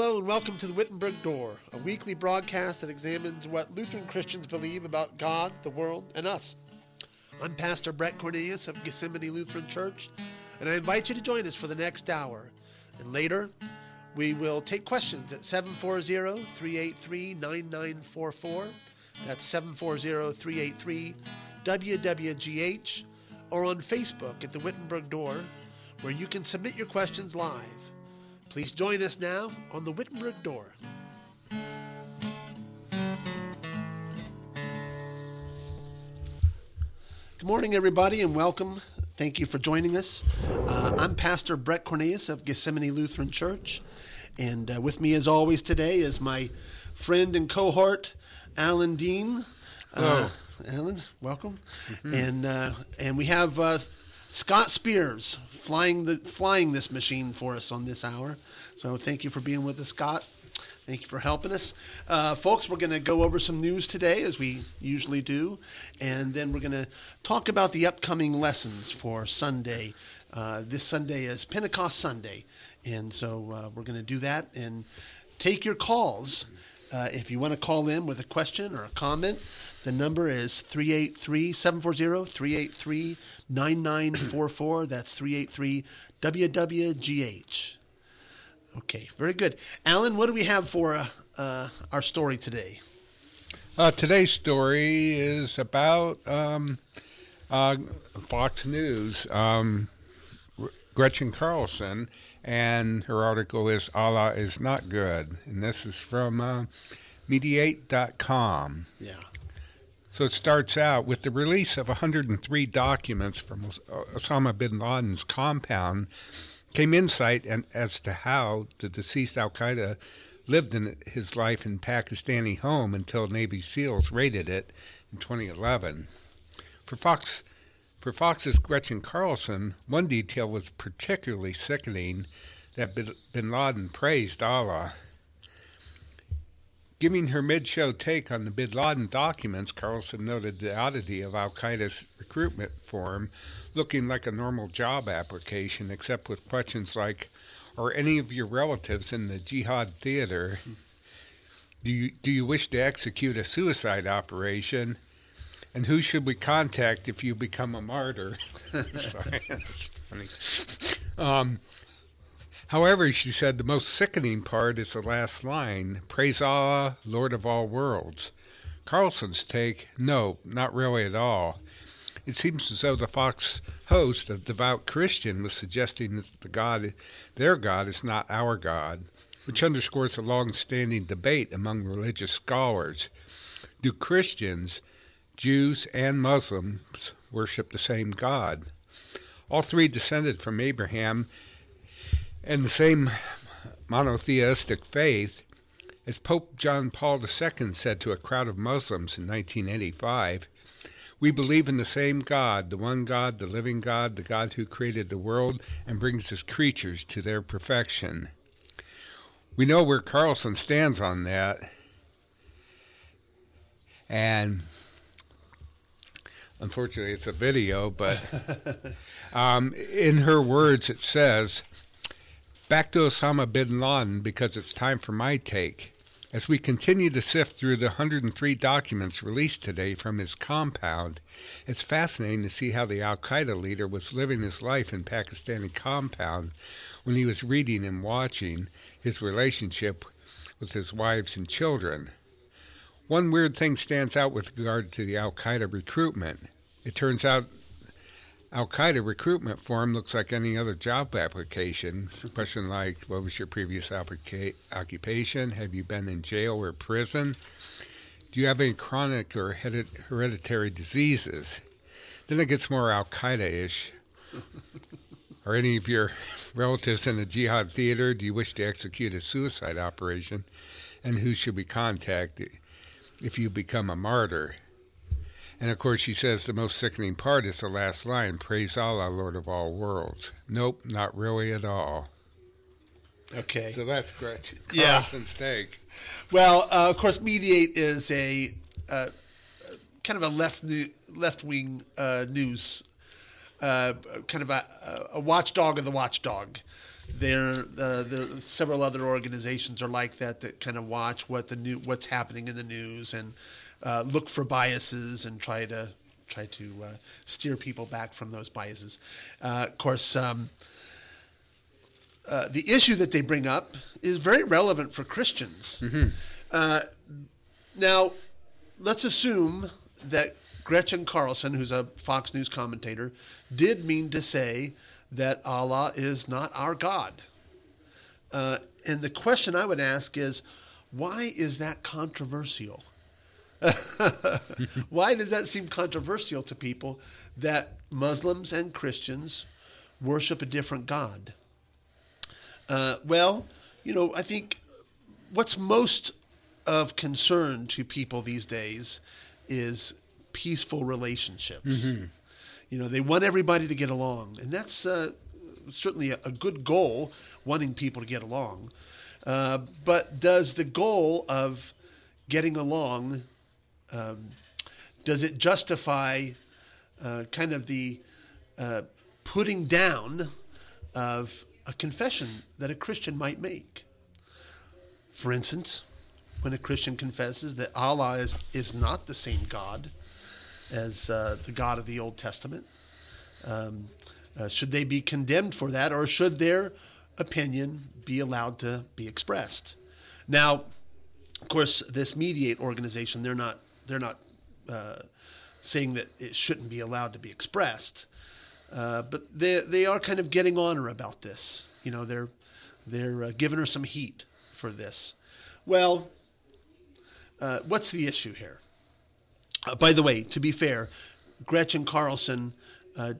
Hello and welcome to the Wittenberg Door, a weekly broadcast that examines what Lutheran Christians believe about God, the world, and us. I'm Pastor Brett Cornelius of Gethsemane Lutheran Church, and I invite you to join us for the next hour. And later, we will take questions at 740 383 9944. That's 740 383 WWGH, or on Facebook at the Wittenberg Door, where you can submit your questions live. Please join us now on the Wittenberg Door. Good morning, everybody, and welcome. Thank you for joining us. Uh, I'm Pastor Brett Cornelius of Gethsemane Lutheran Church, and uh, with me, as always, today is my friend and cohort, Alan Dean. Uh, Alan, welcome. And uh, and we have uh, Scott Spears flying the flying this machine for us on this hour. So thank you for being with us, Scott. Thank you for helping us. Uh, folks, we're going to go over some news today, as we usually do, and then we're going to talk about the upcoming lessons for Sunday. Uh, this Sunday is Pentecost Sunday, and so uh, we're going to do that and take your calls. Uh, if you want to call in with a question or a comment, the number is 383 740 383 9944. That's 383 WWGH. Okay, very good. Alan, what do we have for uh, uh, our story today? Uh, today's story is about um, uh, Fox News. Um, Gretchen Carlson, and her article is Allah is Not God. And this is from uh, Mediaite.com. Yeah. So it starts out with the release of 103 documents from Osama bin Laden's compound came insight and, as to how the deceased Al Qaeda lived in his life in Pakistani home until Navy SEALs raided it in 2011. For Fox, for Fox's Gretchen Carlson, one detail was particularly sickening that bin Laden praised Allah. Giving her mid show take on the bin Laden documents, Carlson noted the oddity of Al Qaeda's recruitment form looking like a normal job application, except with questions like Are any of your relatives in the jihad theater? Do you, do you wish to execute a suicide operation? And who should we contact if you become a martyr? Sorry, that's funny. Um, however, she said the most sickening part is the last line Praise Allah, Lord of all worlds. Carlson's take no, not really at all. It seems as though the Fox host, a devout Christian, was suggesting that the God, their God, is not our God, which underscores a long-standing debate among religious scholars. Do Christians, Jews, and Muslims worship the same God? All three descended from Abraham and the same monotheistic faith. As Pope John Paul II said to a crowd of Muslims in 1985, we believe in the same God, the one God, the living God, the God who created the world and brings his creatures to their perfection. We know where Carlson stands on that. And unfortunately, it's a video, but um, in her words, it says, Back to Osama bin Laden because it's time for my take. As we continue to sift through the 103 documents released today from his compound, it's fascinating to see how the Al Qaeda leader was living his life in Pakistani compound when he was reading and watching his relationship with his wives and children. One weird thing stands out with regard to the Al Qaeda recruitment. It turns out Al Qaeda recruitment form looks like any other job application. Question like, what was your previous applica- occupation? Have you been in jail or prison? Do you have any chronic or hereditary diseases? Then it gets more Al Qaeda ish. Are any of your relatives in the jihad theater? Do you wish to execute a suicide operation? And who should we contact if you become a martyr? And of course, she says the most sickening part is the last line Praise Allah, Lord of all worlds. Nope, not really at all. Okay. So that's Gretchen Yeah. Carlson's take. Well, uh, of course, Mediaite is a uh, kind of a left left wing uh, news uh, kind of a, a watchdog of the watchdog. There, uh, there several other organizations are like that that kind of watch what the new what's happening in the news and uh, look for biases and try to try to uh, steer people back from those biases. Uh, of course. Um, uh, the issue that they bring up is very relevant for Christians. Uh, now, let's assume that Gretchen Carlson, who's a Fox News commentator, did mean to say that Allah is not our God. Uh, and the question I would ask is, why is that controversial? why does that seem controversial to people that Muslims and Christians worship a different God? Uh, well, you know, I think what's most of concern to people these days is peaceful relationships. You know, they want everybody to get along, and that's uh, certainly a, a good goal, wanting people to get along. Uh, but does the goal of getting along um, does it justify uh, kind of the uh, putting down of a confession that a Christian might make? For instance, when a Christian confesses that Allah is, is not the same God as uh, the God of the Old Testament, um, uh, should they be condemned for that, or should their opinion be allowed to be expressed? Now, of course, this Mediaite organization, they're not they're not uh, saying that it shouldn't be allowed to be expressed, uh, but they they are kind of getting on her about this. You know, they're they're uh, giving her some heat for this. Well, uh, what's the issue here? Uh, by the way, to be fair, Gretchen Carlson uh,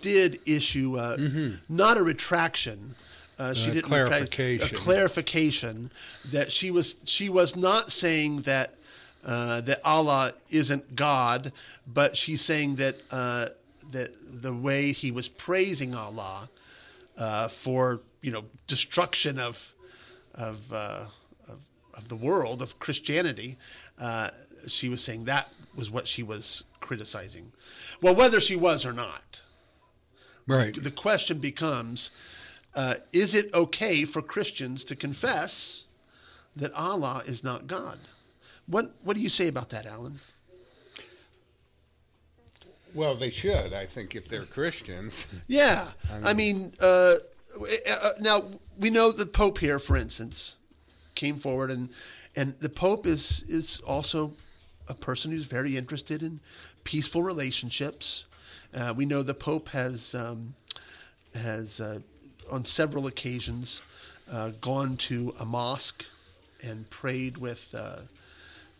did issue uh, not a retraction. Uh, she A didn't retract- clarification. a clarification that she was she was not saying that uh, that Allah isn't God, but she's saying that uh, that the way he was praising Allah uh, for you know destruction of of, uh, of of the world of Christianity, uh, she was saying that was what she was criticizing. Well, whether she was or not, Right. the question becomes: uh, Is it okay for Christians to confess that Allah is not God? What What do you say about that, Alan? Well, they should, I think, if they're Christians. Yeah, I mean, uh, uh, now we know the Pope here, for instance, came forward, and and the Pope is is also a person who's very interested in peaceful relationships. Uh, we know the Pope has um, has uh, on several occasions uh, gone to a mosque and prayed with uh,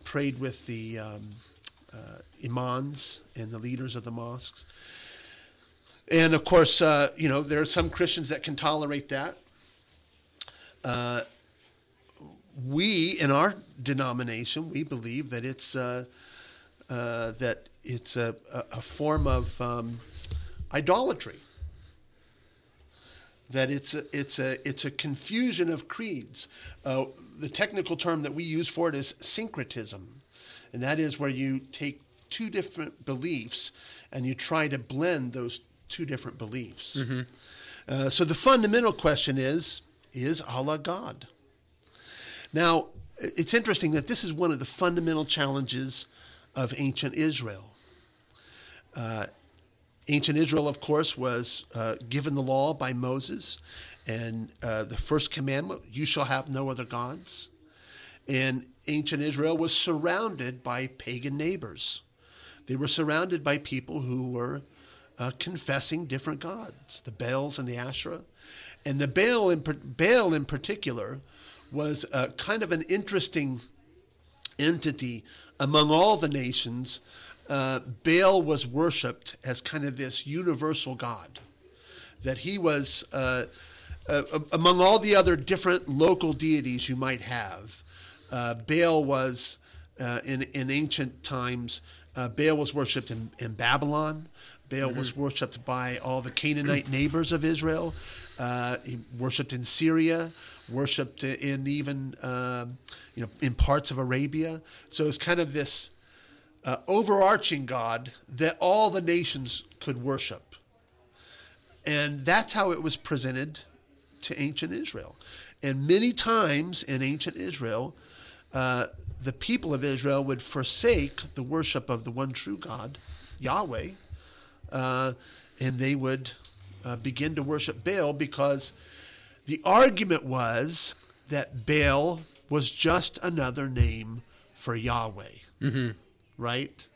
prayed with the um, uh, imams and the leaders of the mosques. And of course, uh, you know, there are some Christians that can tolerate that. Uh, we, in our denomination, we believe that it's uh, uh, that it's a, a, form of um, idolatry. That it's a, it's a it's a confusion of creeds. Uh, the technical term that we use for it is syncretism, and that is where you take two different beliefs and you try to blend those two different beliefs. Uh, so the fundamental question is: Is Allah God? Now, it's interesting that this is one of the fundamental challenges of ancient Israel. Uh, ancient Israel, of course, was uh, given the law by Moses, and uh, the first commandment, you shall have no other gods. And ancient Israel was surrounded by pagan neighbors. They were surrounded by people who were uh, confessing different gods, the Baals and the Asherah. And the Baal in, Baal in particular was uh, kind of an interesting entity among all the nations. Uh, Baal was worshipped as kind of this universal god, that he was uh, uh, among all the other different local deities you might have. Uh, Baal was uh, in in ancient times. Uh, Baal was worshipped in, in Babylon. Baal was worshipped by all the Canaanite neighbors of Israel. Uh, he worshipped in Syria, worshipped in even you know in parts of Arabia. So it's kind of this uh, overarching God that all the nations could worship. And that's how it was presented to ancient Israel. And many times in ancient Israel, uh, the people of Israel would forsake the worship of the one true God, Yahweh, uh, and they would uh, begin to worship Baal because the argument was that Baal was just another name for Yahweh, mm-hmm. Right?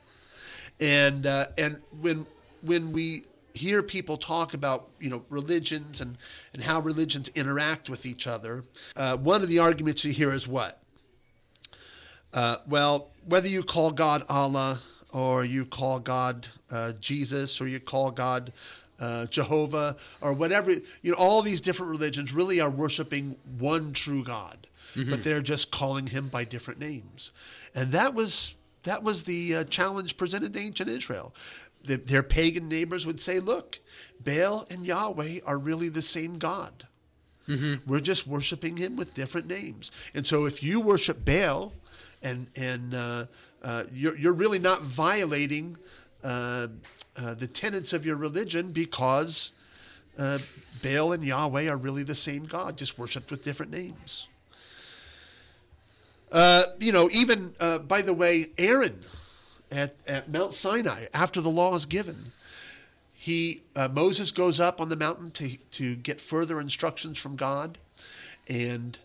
And uh, and when when we hear people talk about you know religions and and how religions interact with each other, uh, one of the arguments you hear is what? Uh, well, whether you call God Allah or you call God uh, Jesus or you call God uh, Jehovah or whatever, you know, all these different religions really are worshiping one true God, mm-hmm. but they're just calling him by different names, and that was that was the uh, challenge presented to ancient Israel. The, their pagan neighbors would say, "Look, Baal and Yahweh are really the same God." Mm-hmm. We're just worshiping him with different names. And so if you worship Baal, and and uh, uh, you're you're really not violating uh, uh the tenets of your religion because uh, Baal and Yahweh are really the same God, just worshipped with different names. Uh, you know, even by the way, Aaron at at Mount Sinai after the law is given. He Moses goes up on the mountain to to get further instructions from God, and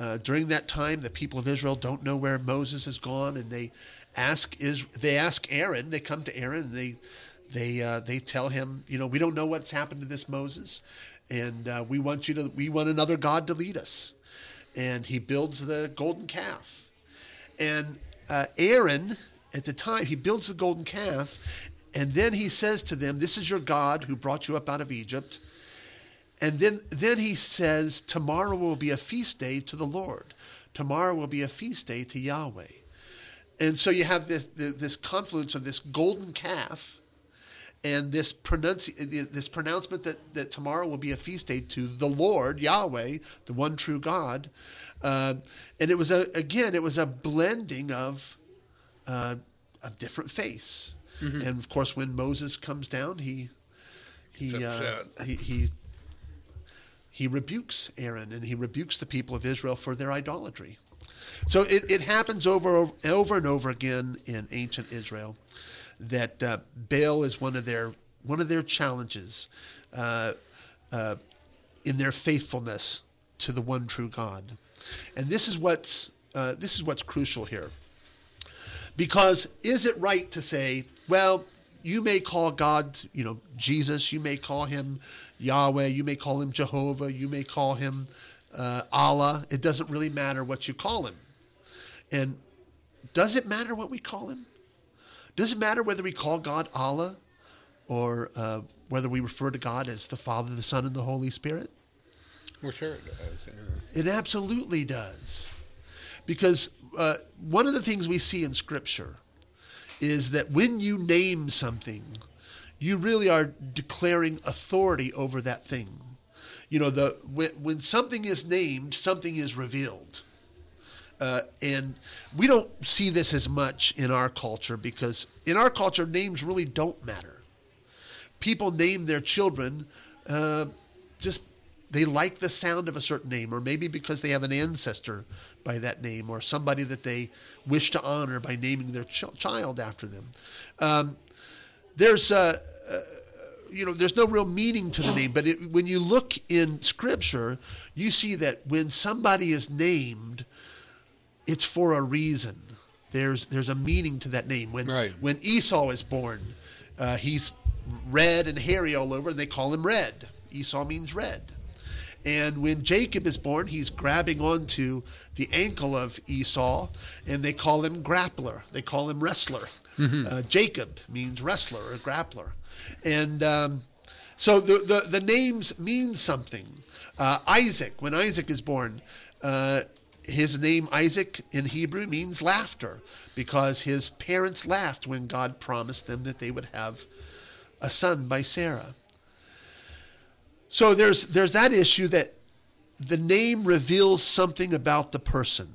uh, during that time, the people of Israel don't know where Moses has gone, and they ask is they ask Aaron. They come to Aaron and they they uh, they tell him, you know, we don't know what's happened to this Moses, and uh, we want you to we want another God to lead us. And he builds the golden calf, and uh, Aaron at the time he builds the golden calf, and then he says to them, "This is your God who brought you up out of Egypt." And then, then he says, Tomorrow will be a feast day to the Lord. Tomorrow will be a feast day to Yahweh. And so you have this, this confluence of this golden calf and this, pronunci- this pronouncement that, that tomorrow will be a feast day to the Lord, Yahweh, the one true God. Uh, and it was, a, again, it was a blending of, uh, of different faiths. Mm-hmm. And of course, when Moses comes down, he he, uh, he he he rebukes Aaron and he rebukes the people of Israel for their idolatry. So it, it happens over, over and over again in ancient Israel that uh, Baal is one of their one of their challenges uh, uh, in their faithfulness to the one true God, and this is what's uh, this is what's crucial here. Because is it right to say, well, you may call God, you know, Jesus, you may call him Yahweh, you may call him Jehovah, you may call him uh, Allah. It doesn't really matter what you call him. And does it matter what we call him? Does it matter whether we call God Allah or uh, whether we refer to God as the Father, the Son, and the Holy Spirit? Well, sure it does. Yeah. It absolutely does. Because uh, one of the things we see in Scripture is that when you name something, you really are declaring authority over that thing. You know, the when, when something is named, something is revealed. Uh, and we don't see this as much in our culture because in our culture, names really don't matter. People name their children uh, just they like the sound of a certain name, or maybe because they have an ancestor by that name, or somebody that they wish to honor by naming their ch- child after them. Um, there's uh, uh, you know there's no real meaning to the name but it, when you look in scripture you see that when somebody is named it's for a reason there's there's a meaning to that name when right. when esau is born uh, he's red and hairy all over and they call him red esau means red and when Jacob is born, he's grabbing onto the ankle of Esau, and they call him grappler. They call him wrestler. Mm-hmm. Uh, Jacob means wrestler or grappler. And um, so the, the, the, names mean something. Uh, Isaac, when Isaac is born, uh, his name Isaac in Hebrew means laughter because his parents laughed when God promised them that they would have a son by Sarah. So there's there's that issue that the name reveals something about the person.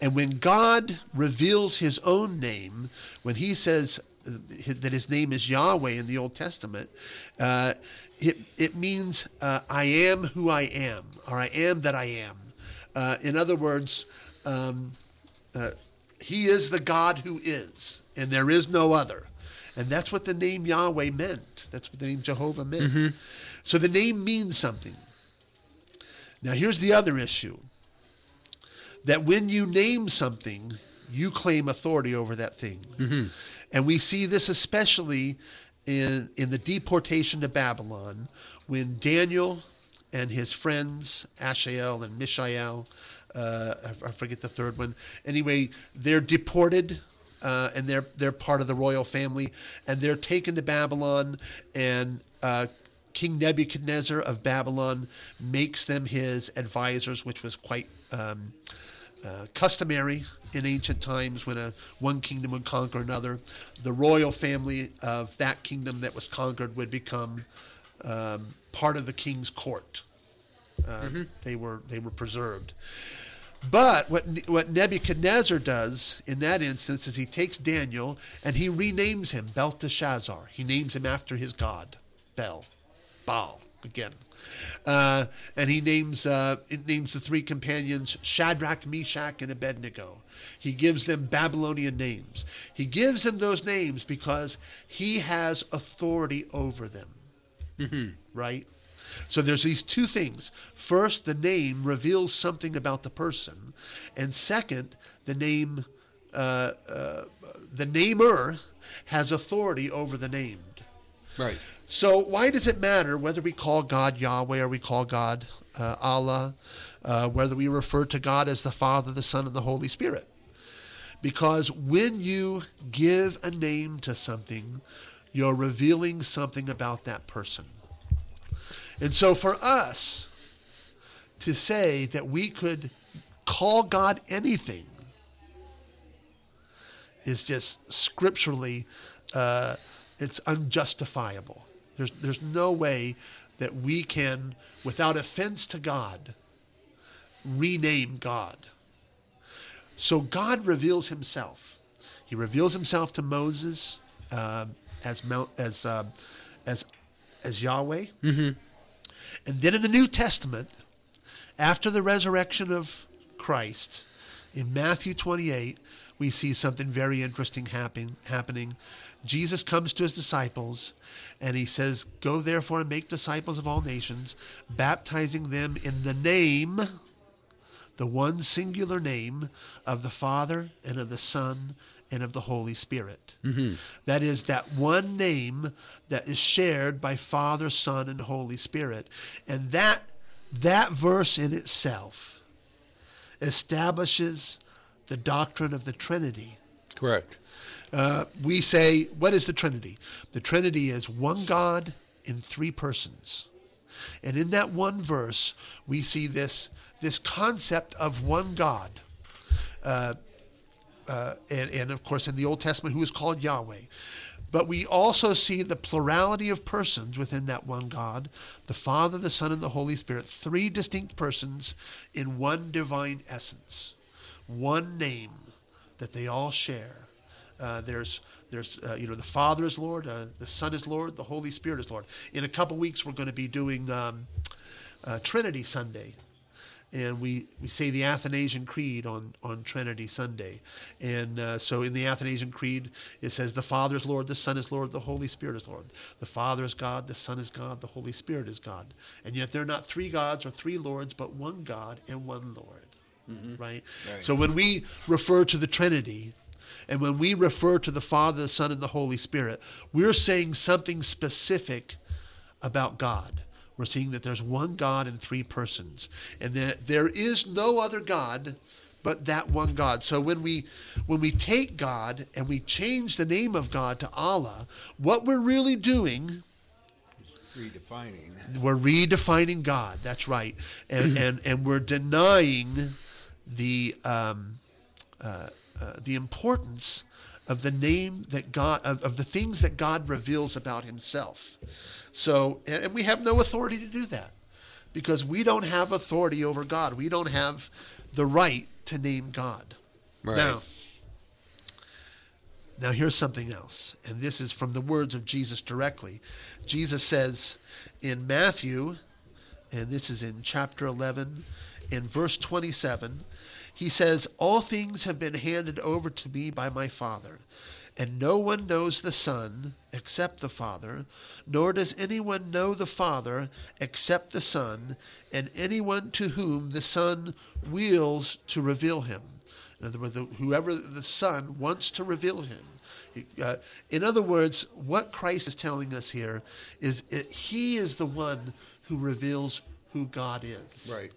And when God reveals his own name, when he says, that his name is Yahweh in the Old Testament, uh, it, it means uh, I am who I am, or I am that I am. Uh, in other words, um, uh, he is the God who is, and there is no other. And that's what the name Yahweh meant. That's what the name Jehovah meant. Mm-hmm. So the name means something. Now, here's the other issue that when you name something, you claim authority over that thing. Mm-hmm. And we see this especially in, in the deportation to Babylon when Daniel and his friends, Ashael and Mishael, uh, I forget the third one. Anyway, they're deported uh, and they're they're part of the royal family, and they're taken to Babylon, and uh, King Nebuchadnezzar of Babylon makes them his advisors, which was quite um, uh, customary in ancient times when a one kingdom would conquer another. The royal family of that kingdom that was conquered would become um, part of the king's court. Uh, mm-hmm. They were they were preserved. But what what Nebuchadnezzar does in that instance is he takes Daniel and he renames him Belteshazzar. He names him after his god, Bel, Baal again. Uh, and he names uh, it names the three companions Shadrach, Meshach, and Abednego. He gives them Babylonian names. He gives them those names because he has authority over them. Mm-hmm. Right? So there's these two things. First, the name reveals something about the person, and second, the name, uh, uh, the namer has authority over the named. Right. So why does it matter whether we call God Yahweh or we call God uh, Allah, uh, whether we refer to God as the Father, the Son, and the Holy Spirit? Because when you give a name to something, you're revealing something about that person. And so for us to say that we could call God anything is just scripturally, uh, it's unjustifiable. There's, there's no way that we can, without offense to God, rename God. So God reveals himself. He reveals himself to Moses uh, as, Mount, as, uh, as, as Yahweh. Mm-hmm. And then in the New Testament, after the resurrection of Christ, in Matthew 28, we see something very interesting happen, happening. Jesus comes to his disciples and he says, Go therefore and make disciples of all nations, baptizing them in the name, the one singular name of the Father and of the Son and of the Holy Spirit. Mm-hmm. That is that one name that is shared by Father, Son, and Holy Spirit. And that that verse in itself establishes the doctrine of the Trinity. Correct. Uh, we say, what is the Trinity? The Trinity is one God in three persons. And in that one verse, we see this, this concept of one God. Uh, uh, and, and of course in the Old Testament, who is called Yahweh. But we also see the plurality of persons within that one God the Father, the Son, and the Holy Spirit, three distinct persons in one divine essence, one name that they all share. Uh, there's there's uh, you know the Father is Lord, uh, the Son is Lord, the Holy Spirit is Lord. In a couple weeks, we're going to be doing um, uh, Trinity Sunday, and we, we say the Athanasian Creed on, on Trinity Sunday. And uh, so in the Athanasian Creed, it says, The Father is Lord, the Son is Lord, the Holy Spirit is Lord. The Father is God, the Son is God, the Holy Spirit is God. And yet they're not three gods or three lords, but one God and one Lord. Mm-hmm. Right? right? So when we refer to the Trinity, and when we refer to the Father, the Son, and the Holy Spirit, we're saying something specific about God. We're seeing that there's one God in three persons, and that there is no other God but that one God. So when we when we take God and we change the name of God to Allah, what we're really doing redefining. We're redefining God. That's right, and and and we're denying the um, uh, uh, the importance of the name that God of, of the things that God reveals about Himself. So, and we have no authority to do that because we don't have authority over God. We don't have the right to name God. Right. Now, Now, here's something else, and this is from the words of Jesus directly. Jesus says in Matthew, and this is in chapter 11, in verse 27, he says, All things have been handed over to me by my Father, and no one knows the Son except the Father, nor does anyone know the Father except the Son, and anyone to whom the Son wills to reveal him. In other words, whoever the Son wants to reveal him. Uh, in other words, what Christ is telling us here is it, He is the one who reveals who God is. Right.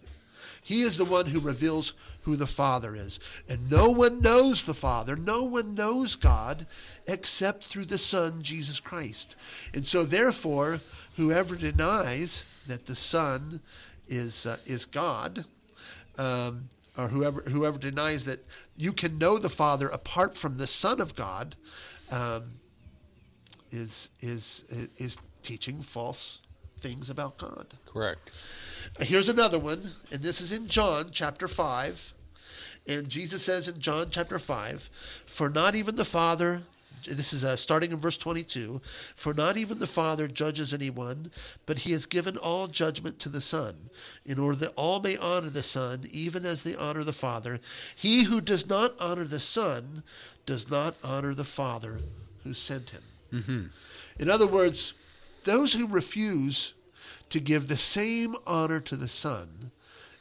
He is the one who reveals who the Father is. And no one knows the Father, no one knows God except through the Son, Jesus Christ. And so, therefore, whoever denies that the Son is, uh, is God, um, or whoever whoever denies that you can know the Father apart from the Son of God, um, is is is teaching false things about God. Correct. Here's another one, and this is in John chapter five, and Jesus says in John chapter five, "For not even the Father." This is uh, starting in verse 22. For not even the Father judges anyone, but he has given all judgment to the Son, in order that all may honor the Son, even as they honor the Father. He who does not honor the Son does not honor the Father who sent him. Mm-hmm. In other words, those who refuse to give the same honor to the Son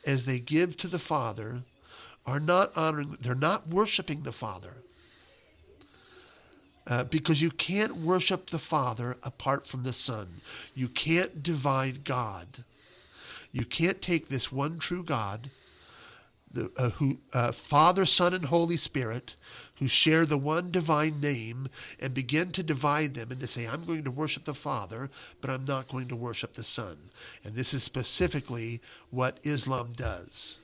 as they give to the Father are not honoring, they're not worshiping the Father. Uh, because you can't worship the Father apart from the Son. You can't divide God. You can't take this one true God, the, uh, who uh, Father, Son, and Holy Spirit, who share the one divine name, and begin to divide them and to say, "I'm going to worship the Father, but I'm not going to worship the Son." And this is specifically what Islam does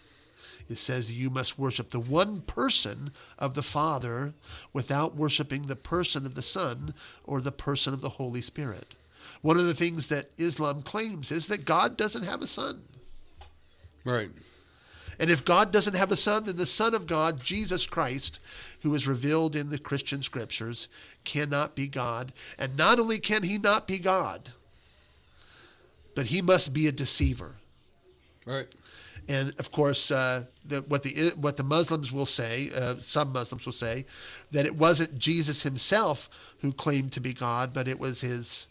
it says you must worship the one person of the Father without worshiping the person of the Son or the person of the Holy Spirit. One of the things that Islam claims is that God doesn't have a son. Right. And if God doesn't have a son, then the Son of God, Jesus Christ, who is revealed in the Christian scriptures, cannot be God. And not only can he not be God, but he must be a deceiver. Right. And of course, uh, the, what the what the Muslims will say, uh, some Muslims will say, that it wasn't Jesus himself who claimed to be God, but it was his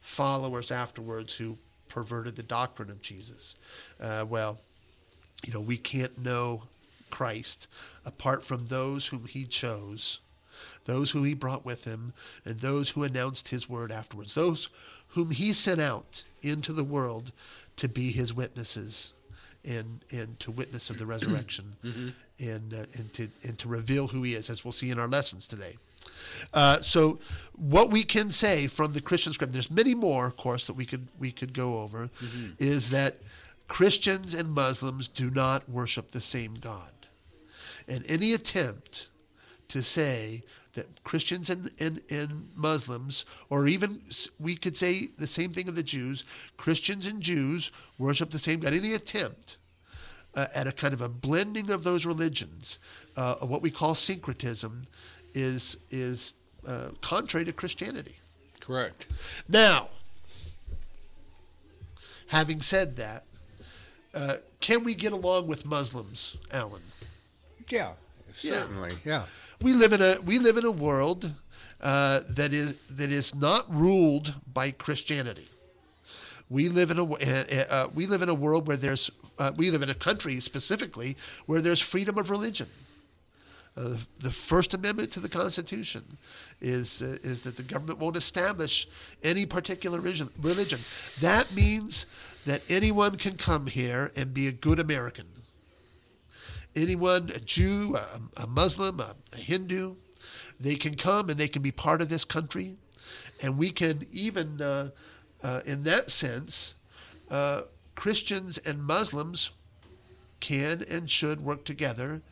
followers afterwards who perverted the doctrine of Jesus. Uh, well, you know, we can't know Christ apart from those whom he chose, those who he brought with him, and those who announced his word afterwards, those whom he sent out into the world to be his witnesses and and to witness of the resurrection mm-hmm. and uh, and to and to reveal who he is as we'll see in our lessons today uh, so what we can say from the Christian script there's many more of course that we could we could go over mm-hmm. is that Christians and Muslims do not worship the same God and any attempt to say that Christians and, and, and Muslims, or even we could say the same thing of the Jews, Christians and Jews worship the same God. Any attempt uh, at a kind of a blending of those religions, uh, what we call syncretism, is is uh, contrary to Christianity. Correct. Now, having said that, uh, can we get along with Muslims, Alan? Yeah, certainly. Yeah. yeah we live in a we live in a world uh, that is that is not ruled by Christianity. We live in a uh, uh, we live in a world where there's uh, we live in a country specifically where there's freedom of religion. Uh, the First Amendment to the Constitution is uh, is that the government won't establish any particular religion. That means that anyone can come here and be a good American anyone, a Jew, a, a Muslim, a, a, Hindu, they can come and they can be part of this country. And we can even, uh, uh, in that sense, uh, Christians and Muslims can and should work together.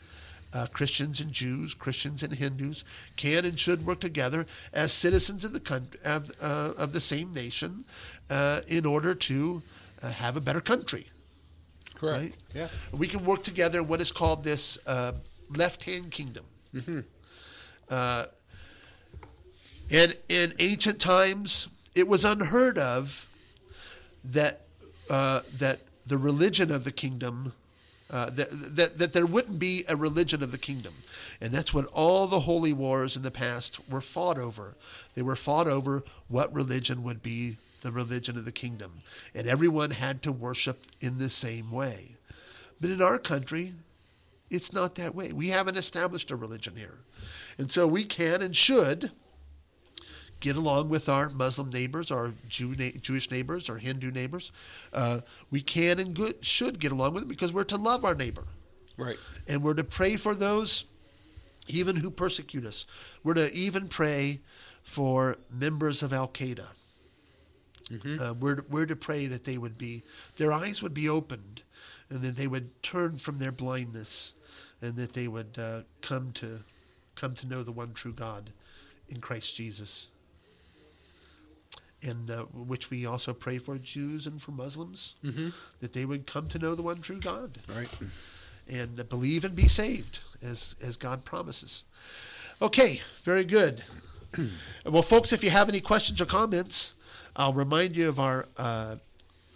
Uh, Christians and Jews, Christians and Hindus can and should work together as citizens of the country, of, uh, of the same nation uh, in order to have a better country. Correct. Right? Yeah. We can work together what is called this uh, left hand kingdom. Mm-hmm. Uh, And in ancient times, it was unheard of that uh, that the religion of the kingdom uh, that, that that there wouldn't be a religion of the kingdom, and that's what all the holy wars in the past were fought over. They were fought over what religion would be the religion of the kingdom, and everyone had to worship in the same way. But in our country, it's not that way. We haven't established a religion here, and so we can and should get along with our Muslim neighbors, our Jew na- Jewish neighbors, our Hindu neighbors. Uh, we can and good, should get along with them because we're to love our neighbor. Right. And we're to pray for those even who persecute us. We're to even pray for members of Al Qaeda. Mm-hmm. Uh, we're, we're to pray that they would be, their eyes would be opened and that they would turn from their blindness and that they would uh, come to come to know the one true God in Christ Jesus and uh, which we also pray for Jews and for Muslims, mm-hmm. that they would come to know the one true God, right, and believe and be saved as as God promises. Okay, very good. well, folks, if you have any questions or comments, I'll remind you of our uh,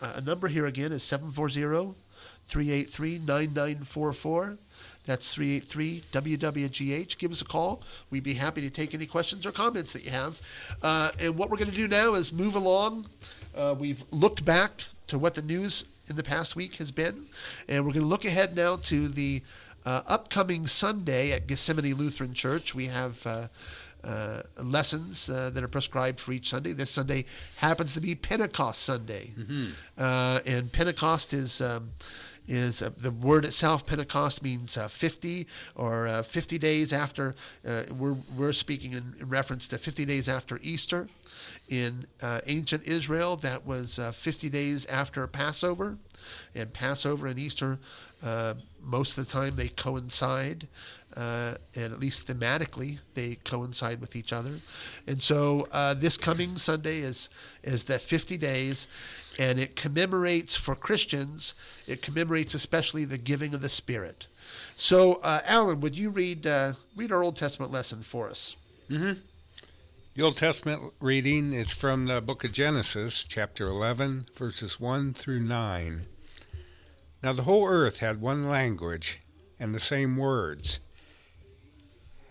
uh number here again is 740 383 9944. That's 383 WWGH. Give us a call. We'd be happy to take any questions or comments that you have. Uh, and what we're going to do now is move along. Uh, we've looked back to what the news in the past week has been, and we're going to look ahead now to the uh, upcoming Sunday at Gethsemane Lutheran Church. We have. Uh, lessons uh, that are prescribed for each Sunday. This Sunday happens to be Pentecost Sunday, mm-hmm. uh, and Pentecost is um, is uh, the word itself, Pentecost means uh, 50 or uh, 50 days after. Uh, we're, we're speaking in, in, reference to 50 days after Easter. In uh, ancient Israel, that was uh, 50 days after Passover. And Passover and Easter, most of the time, they coincide. Uh, and at least thematically they coincide with each other. And so uh, this coming Sunday is is that 50 days, and it commemorates for Christians. It commemorates especially the giving of the Spirit. So, uh, Alan, would you read uh, read our Old Testament lesson for us? Mm-hmm. The Old Testament reading is from the book of Genesis, chapter 11, verses 1 through 9. Now the whole earth had one language and the same words.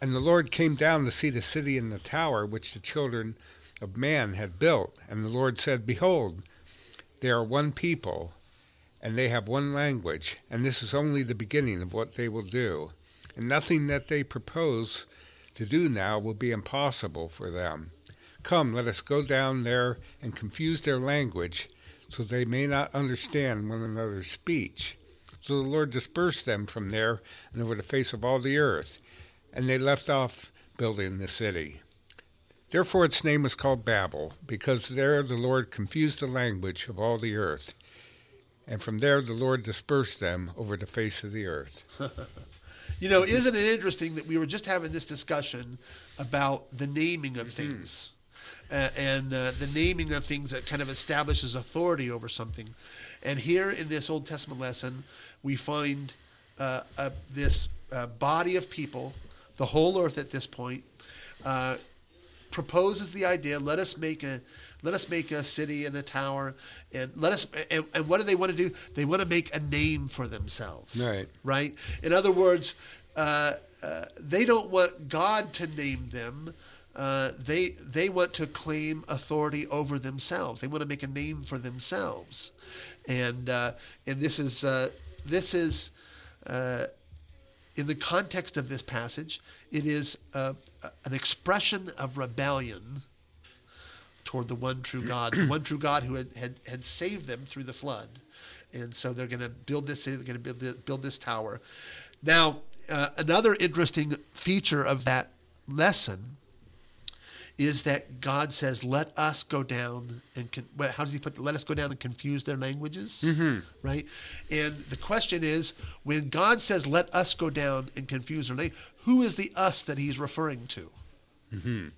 And the Lord came down to see the city and the tower which the children of man had built. And the Lord said, Behold, they are one people, and they have one language, and this is only the beginning of what they will do. And nothing that they propose to do now will be impossible for them. Come, let us go down there and confuse their language, so they may not understand one another's speech. So the Lord dispersed them from there and over the face of all the earth, and they left off building the city. Therefore its name was called Babel, because there the Lord confused the language of all the earth. And from there the Lord dispersed them over the face of the earth. you know, isn't it interesting that we were just having this discussion about the naming of mm-hmm. things? Uh, and uh, the naming of things that kind of establishes authority over something. And here in this Old Testament lesson, we find uh, this uh, body of people, the whole earth at this point, uh, proposes the idea let us make a let us make a city and a tower and let us and, and what do they want to do? They want to make a name for themselves. Right. Right? In other words uh, uh, they don't want god to name them uh, they they want to claim authority over themselves. They want to make a name for themselves. And uh, and this is uh, this is uh, in the context of this passage, it is uh, an expression of rebellion toward the one true God, the one true God who had, had, had saved them through the flood. And so they're going to build this city, they're going to build this, build this tower. Now, uh, another interesting feature of that lesson is that God says, "Let us go down and con- well, how does He put? The, Let us go down and confuse their languages, mm-hmm. right?" And the question is, when God says, "Let us go down and confuse their language," who is the us that He's referring to? Mm-hmm.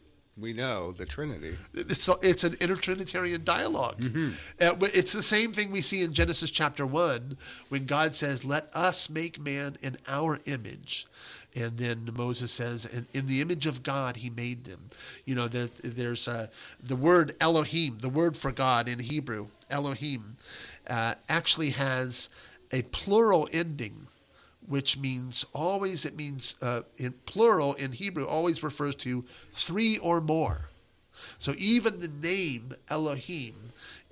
We know the Trinity. It's, it's an intertrinitarian dialog mm-hmm. uh, it's the same thing we see in Genesis chapter 1 when God says, Let us make man in our image. And then Moses says, in, in the image of God, he made them. You know, the, there's uh, the word Elohim, the word for God in Hebrew, Elohim, uh, actually has a plural ending which means always, it means uh, in plural in Hebrew, always refers to three or more. So even the name Elohim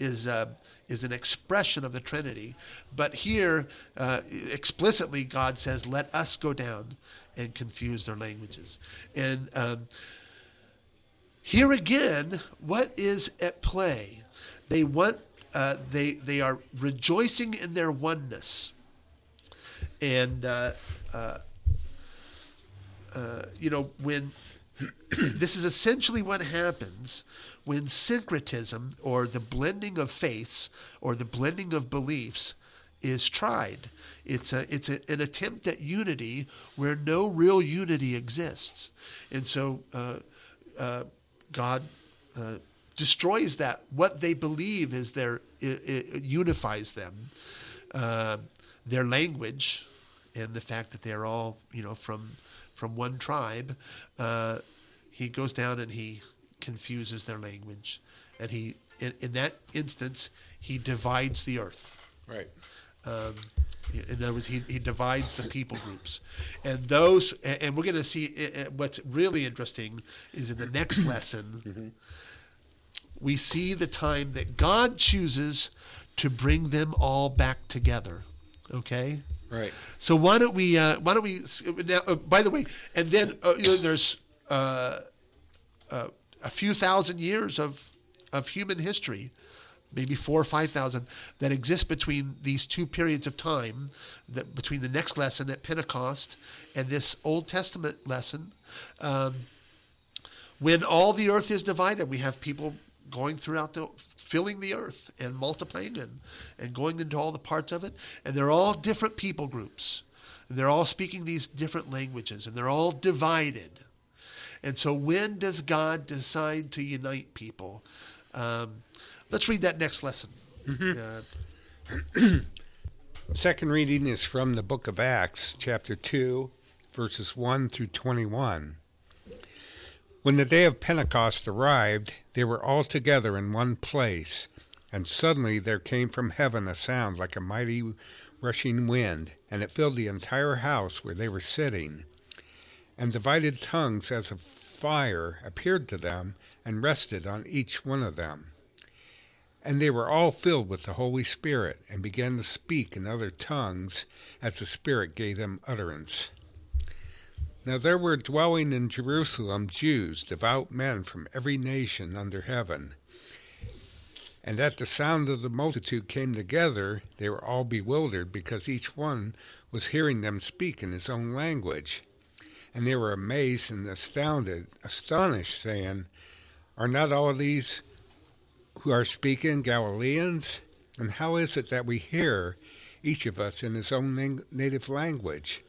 is, uh, is an expression of the Trinity. But here, uh, explicitly, God says, let us go down and confuse their languages. And um, here again, what is at play? They want, uh, they, they are rejoicing in their oneness and uh, uh, uh, you know when this is essentially what happens when syncretism or the blending of faiths or the blending of beliefs is tried. It's a it's a, an attempt at unity where no real unity exists, and so uh, uh, God uh, destroys that. What they believe is their it, it unifies them. Uh, their language and the fact that they're all you know from from one tribe, uh, he goes down and he confuses their language, and he in, in that instance he divides the earth. Right. Um, in other words, he, he divides the people groups, and those, and we're going to see what's really interesting is in the next lesson. Mm-hmm. We see the time that God chooses to bring them all back together. Okay. Right. So why don't we? Uh, why don't we? Now, uh, by the way, and then uh, you know, there's uh, uh, a few thousand years of of human history, maybe four or five thousand, that exist between these two periods of time, that between the next lesson at Pentecost and this Old Testament lesson. Um, when all the earth is divided, we have people going throughout the filling the earth and multiplying and, and going into all the parts of it. And they're all different people groups. And they're all speaking these different languages and they're all divided. And so, when does God decide to unite people? Um, let's read that next lesson. Mm-hmm. Second reading is from the book of Acts, chapter 2, verses 1 through 21. When the day of Pentecost arrived, they were all together in one place, and suddenly there came from heaven a sound like a mighty rushing wind, and it filled the entire house where they were sitting. And divided tongues as of fire appeared to them and rested on each one of them. And they were all filled with the Holy Spirit, and began to speak in other tongues as the Spirit gave them utterance. Now there were dwelling in Jerusalem Jews, devout men from every nation under heaven. And at the sound of the multitude came together, they were all bewildered, because each one was hearing them speak in his own language. And they were amazed and astounded, astonished, saying, Are not all these who are speaking Galileans? And how is it that we hear, each of us in his own native language?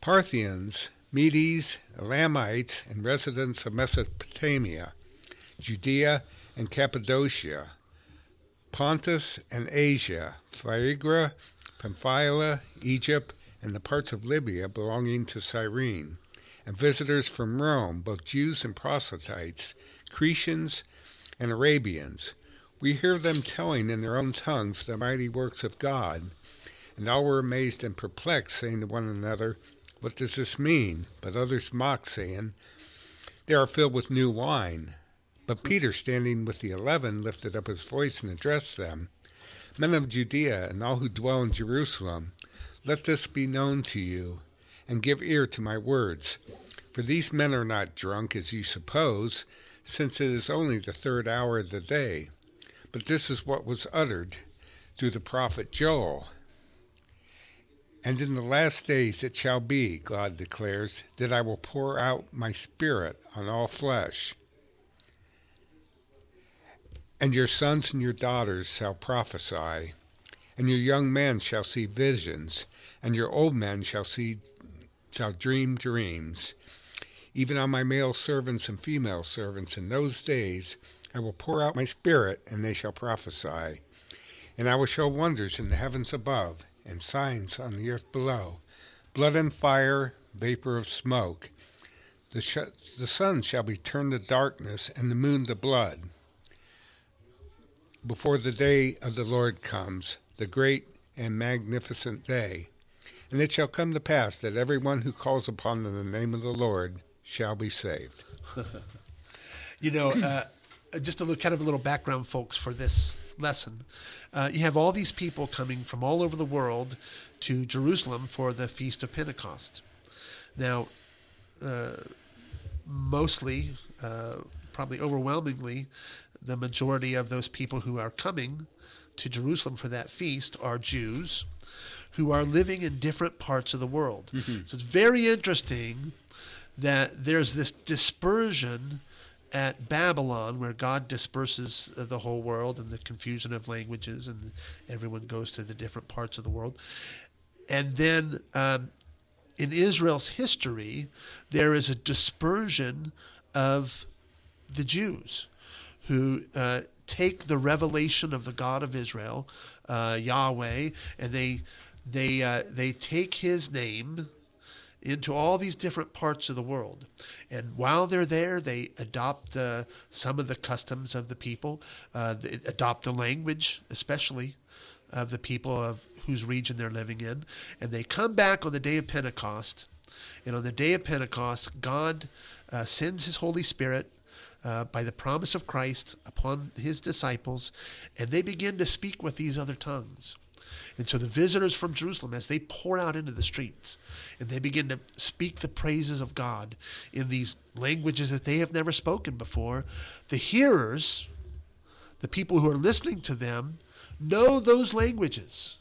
Parthians, Medes, Elamites, and residents of Mesopotamia, Judea and Cappadocia, Pontus and Asia, Phrygia, Pamphylia, Egypt, and the parts of Libya belonging to Cyrene, and visitors from Rome, both Jews and proselytes, Cretians and Arabians. We hear them telling in their own tongues the mighty works of God. And all were amazed and perplexed, saying to one another, what does this mean? But others mocked, saying, They are filled with new wine. But Peter, standing with the eleven, lifted up his voice and addressed them Men of Judea and all who dwell in Jerusalem, let this be known to you, and give ear to my words. For these men are not drunk, as you suppose, since it is only the third hour of the day. But this is what was uttered through the prophet Joel. And in the last days it shall be, God declares, that I will pour out my Spirit on all flesh. And your sons and your daughters shall prophesy, and your young men shall see visions, and your old men shall see shall dream dreams. Even on my male servants and female servants in those days I will pour out my spirit, and they shall prophesy. And I will show wonders in the heavens above, and signs on the earth below blood and fire, vapor of smoke. The, sh- the sun shall be turned to darkness, and the moon to blood. Before the day of the Lord comes, the great and magnificent day. And it shall come to pass that every one who calls upon the name of the Lord shall be saved. you know, uh, just a little kind of a little background, folks, for this lesson. Uh, you have all these people coming from all over the world to Jerusalem for the Feast of Pentecost. Now, uh, mostly, uh, probably overwhelmingly, the majority of those people who are coming to Jerusalem for that feast are Jews who are living in different parts of the world. Mm-hmm. So it's very interesting that there's this dispersion at Babylon, where God disperses the whole world and the confusion of languages, and everyone goes to the different parts of the world. And then um, in Israel's history, there is a dispersion of the Jews who uh, take the revelation of the God of Israel, uh, Yahweh, and they they uh, they take His name into all these different parts of the world. And while they're there, they adopt uh, some of the customs of the people, uh, they adopt the language, especially of the people of whose region they're living in. And they come back on the day of Pentecost. And on the day of Pentecost, God uh, sends His Holy Spirit. Uh, by the promise of Christ upon his disciples, and they begin to speak with these other tongues. And so the visitors from Jerusalem, as they pour out into the streets and they begin to speak the praises of God in these languages that they have never spoken before, the hearers, the people who are listening to them, know those languages.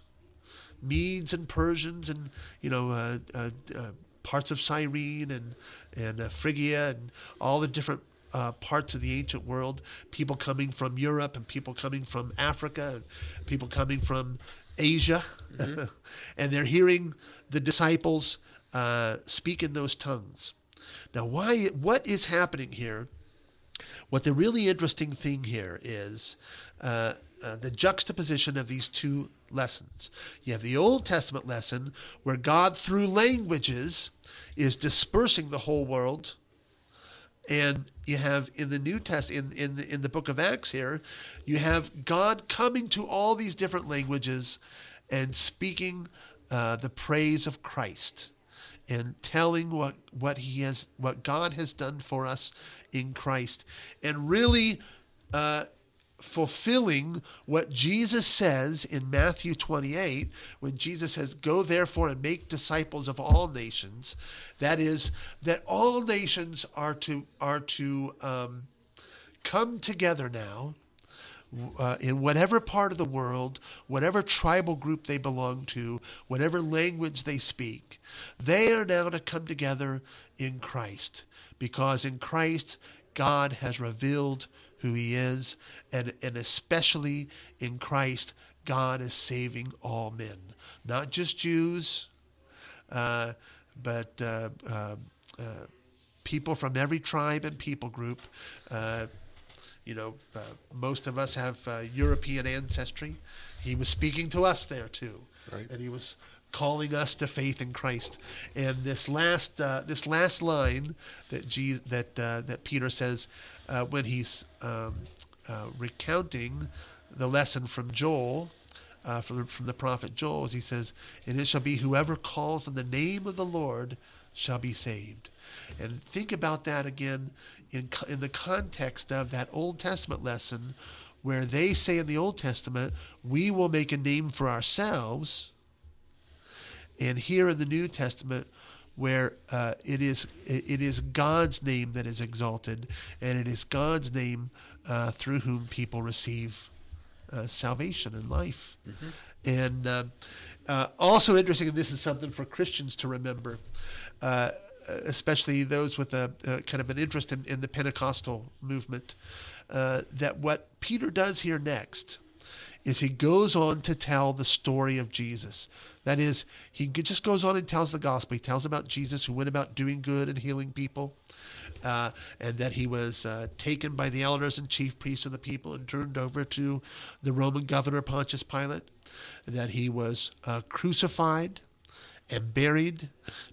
Medes and Persians and, you know, uh, uh, uh, parts of Cyrene and, and uh, Phrygia and all the different uh, parts of the ancient world, people coming from Europe and people coming from Africa, and people coming from Asia, mm-hmm. and they're hearing the disciples uh, speak in those tongues. Now, why? What is happening here? What the really interesting thing here is uh, uh, the juxtaposition of these two lessons. You have the Old Testament lesson where God, through languages, is dispersing the whole world and you have in the New Test in in the, in the book of Acts here, you have God coming to all these different languages and speaking uh, the praise of Christ and telling what what he has what God has done for us in Christ. And really uh, fulfilling what Jesus says in Matthew 28 when Jesus says, Go therefore and make disciples of all nations. That is, that all nations are to, are to um, come together now. Uh, in whatever part of the world, whatever tribal group they belong to, whatever language they speak, they are now to come together in Christ. Because in Christ, God has revealed who he is, and, and especially in Christ, God is saving all men, not just Jews, uh, but uh, uh, uh people from every tribe and people group. Uh, you know, uh, most of us have European ancestry. He was speaking to us there too, right. and he was calling us to faith in Christ. And this last uh, this last line that Jesus, that uh, that Peter says uh, when he's um, uh, recounting the lesson from Joel. Uh, from, from the prophet Joel, as he says, And it shall be whoever calls on the name of the Lord shall be saved. And think about that again in, in the context of that Old Testament lesson where they say in the Old Testament, we will make a name for ourselves and here in the New Testament, where uh, it is it is God's name that is exalted, and it is God's name uh, through whom people receive uh, salvation and life. Mm-hmm. And uh, uh, also interesting, and this is something for Christians to remember, uh, especially those with a, a, kind of an interest in, in the Pentecostal movement, uh, that what Peter does here next is he goes on to tell the story of Jesus. That is, he just goes on and tells the gospel. He tells about Jesus who went about doing good and healing people, uh, and that he was uh, taken by the elders and chief priests of the people and turned over to the Roman governor Pontius Pilate, that he was uh, crucified and buried,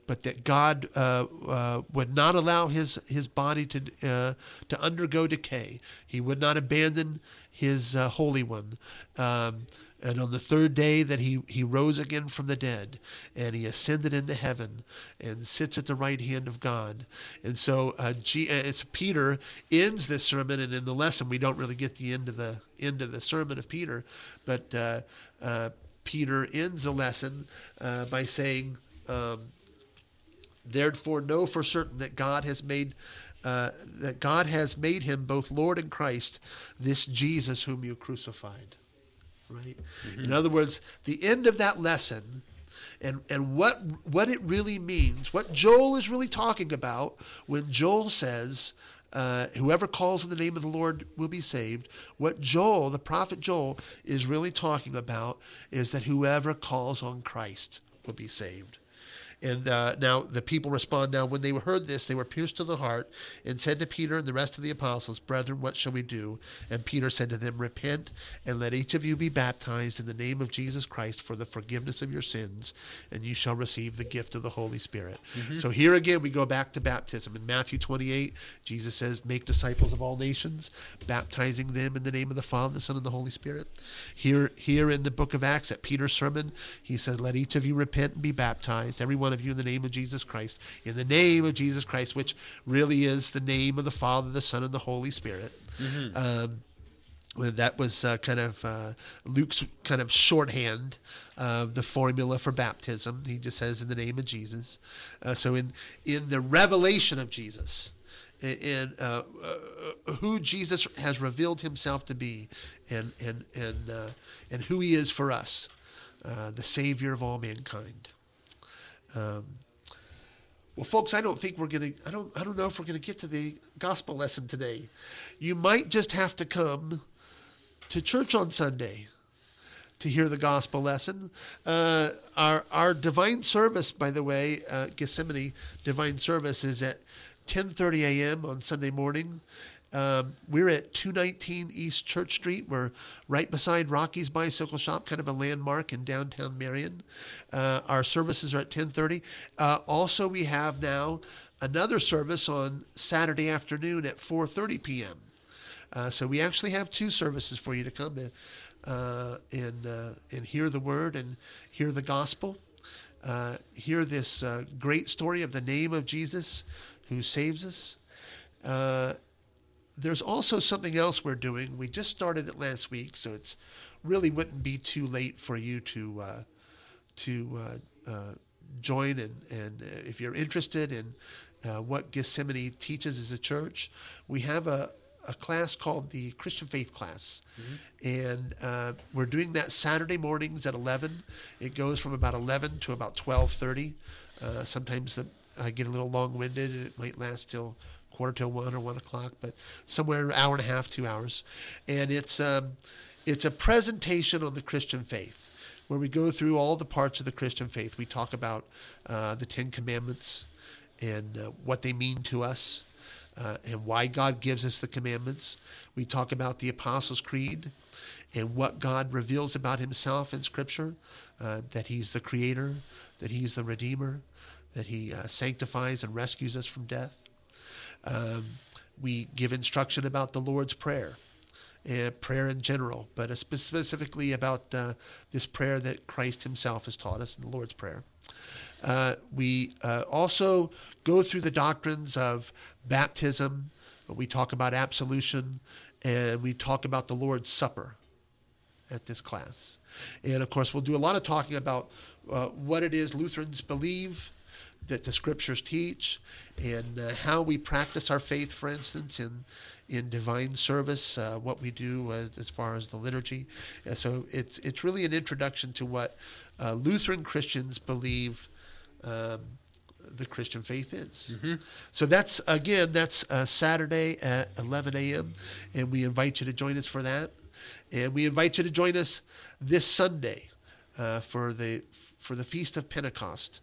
but that God uh, uh, would not allow his his body to uh, to undergo decay. He would not abandon his uh, Holy One. Um, and on the third day that he, he rose again from the dead and he ascended into heaven and sits at the right hand of God. And so uh, G, uh, it's Peter ends this sermon and in the lesson we don't really get the end of the end of the sermon of Peter, but uh, uh Peter ends the lesson uh, by saying, um, "Therefore know for certain that God has made." Uh, that God has made him both Lord and Christ, this Jesus whom you crucified. Right? Mm-hmm. In other words, the end of that lesson and, and what, what it really means, what Joel is really talking about when Joel says, uh, whoever calls in the name of the Lord will be saved. What Joel, the prophet Joel, is really talking about is that whoever calls on Christ will be saved. And uh, now the people respond. Now, when they heard this, they were pierced to the heart and said to Peter and the rest of the apostles, Brethren, what shall we do? And Peter said to them, Repent and let each of you be baptized in the name of Jesus Christ for the forgiveness of your sins, and you shall receive the gift of the Holy Spirit. Mm-hmm. So here again, we go back to baptism. In Matthew 28, Jesus says, Make disciples of all nations, baptizing them in the name of the Father, the Son, and the Holy Spirit. Here, here in the book of Acts, at Peter's sermon, he says, Let each of you repent and be baptized, everyone one of you in the name of Jesus Christ, in the name of Jesus Christ, which really is the name of the Father, the Son, and the Holy Spirit. Mm-hmm. Um, that was uh, kind of uh, Luke's kind of shorthand of the formula for baptism. He just says in the name of Jesus. Uh, so in in the revelation of Jesus, in uh, uh, who Jesus has revealed Himself to be, and and and uh, and who He is for us, the Savior of all mankind. Um, well, folks, I don't think we're gonna. I don't. I don't know if we're gonna get to the gospel lesson today. You might just have to come to church on Sunday to hear the gospel lesson. Uh, our our divine service, by the way, uh, Gethsemane divine service is at 10:30 a.m. on Sunday morning, um, we're at 219 East Church Street. We're right beside Rocky's Bicycle Shop, kind of a landmark in downtown Marion. Uh, our services are at 10:30. Uh, also, we have now another service on Saturday afternoon at 4:30 p.m. Uh, so we actually have two services for you to come in uh, and uh, and hear the word and hear the gospel. Uh, hear this great story of the name of Jesus who saves us there's also something else we're doing. We just started it last week, so it's really wouldn't be too late for you to uh, to uh, uh, join. And, and uh, if you're interested in uh, what Gethsemane teaches as a church, we have a, a class called the Christian Faith class, mm-hmm. and uh, we're doing that Saturday mornings at 11. It goes from about 11 to about 12:30. sometimes the, I get a little long-winded, and it might last till quarter till one or one o'clock, but somewhere an hour and a half, two hours, and it's um, it's a presentation on the Christian faith where we go through all the parts of the Christian faith. We talk about uh, the Ten Commandments and uh, what they mean to us. Uh, and why God gives us the commandments. We talk about the Apostles' Creed and what God reveals about Himself in Scripture uh, that He's the Creator, that He's the Redeemer, that He uh, sanctifies and rescues us from death. Um, we give instruction about the Lord's Prayer and prayer in general, but specifically about uh, this prayer that Christ Himself has taught us in the Lord's Prayer. Uh, we uh, also go through the doctrines of baptism. We talk about absolution, and we talk about the Lord's Supper at this class. And of course, we'll do a lot of talking about uh, what it is Lutherans believe that the scriptures teach and uh, how we practice our faith, for instance, in in divine service, uh, what we do as, as far as the liturgy. Uh, so it's it's really an introduction to what uh, Lutheran Christians believe. Um, the Christian faith is. So that's again that's uh, Saturday at 11 a.m. and we invite you to join us for that, and we invite you to join us this Sunday uh, for the for the feast of Pentecost,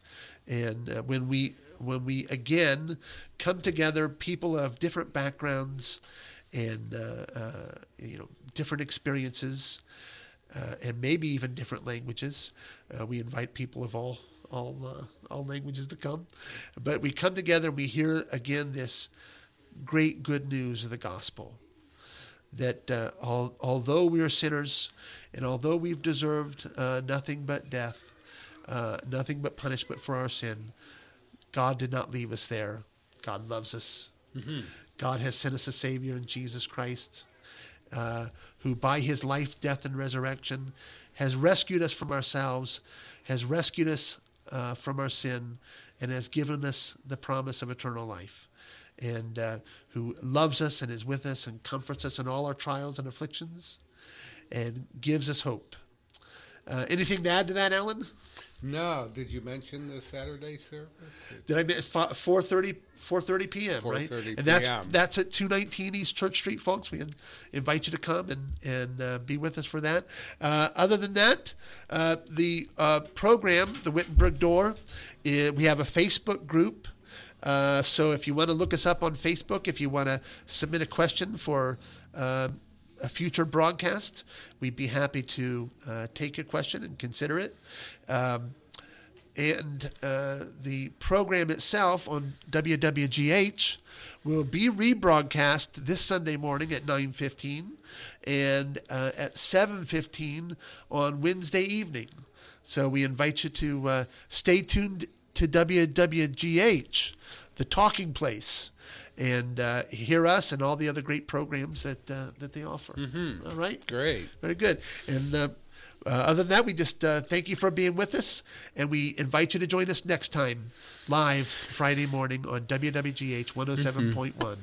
and uh, when we when we again come together, people of different backgrounds and uh, uh, you know different experiences. Uh, and maybe even different languages. Uh, we invite people of all all all languages to come, but we come together and we hear again this great good news of the gospel that uh, al- although we are sinners and although we've deserved uh, nothing but death, uh, nothing but punishment for our sin, God did not leave us there. God loves us. God has sent us a Savior in Jesus Christ, uh, who by his life, death, and resurrection has rescued us from ourselves, has rescued us uh, from our sin, and has given us the promise of eternal life and uh, who loves us and is with us and comforts us in all our trials and afflictions and gives us hope. Uh, anything to add to that, Alan? No, did you mention the Saturday service? Did I miss 4:30 4:30 p.m. right? 4:30 And that's p.m.. that's at 219 East Church Street, folks. We invite you to come and and uh, be with us for that. Uh, other than that, uh, the uh, program, the Wittenberg Door, we have a Facebook group. Uh, so if you want to look us up on Facebook, if you want to submit a question for uh, a future broadcast, we'd be happy to uh, take your question and consider it. Um, and uh, the program itself on WWGH will be rebroadcast this Sunday morning at 9:15 and uh, at 7:15 on Wednesday evening. So we invite you to uh, stay tuned to WWGH, the talking place, and uh, hear us and all the other great programs that uh, that they offer. All right. Great. Very good. And uh, uh, other than that, we just uh, thank you for being with us, and we invite you to join us next time, live Friday morning on WWGH 107.1.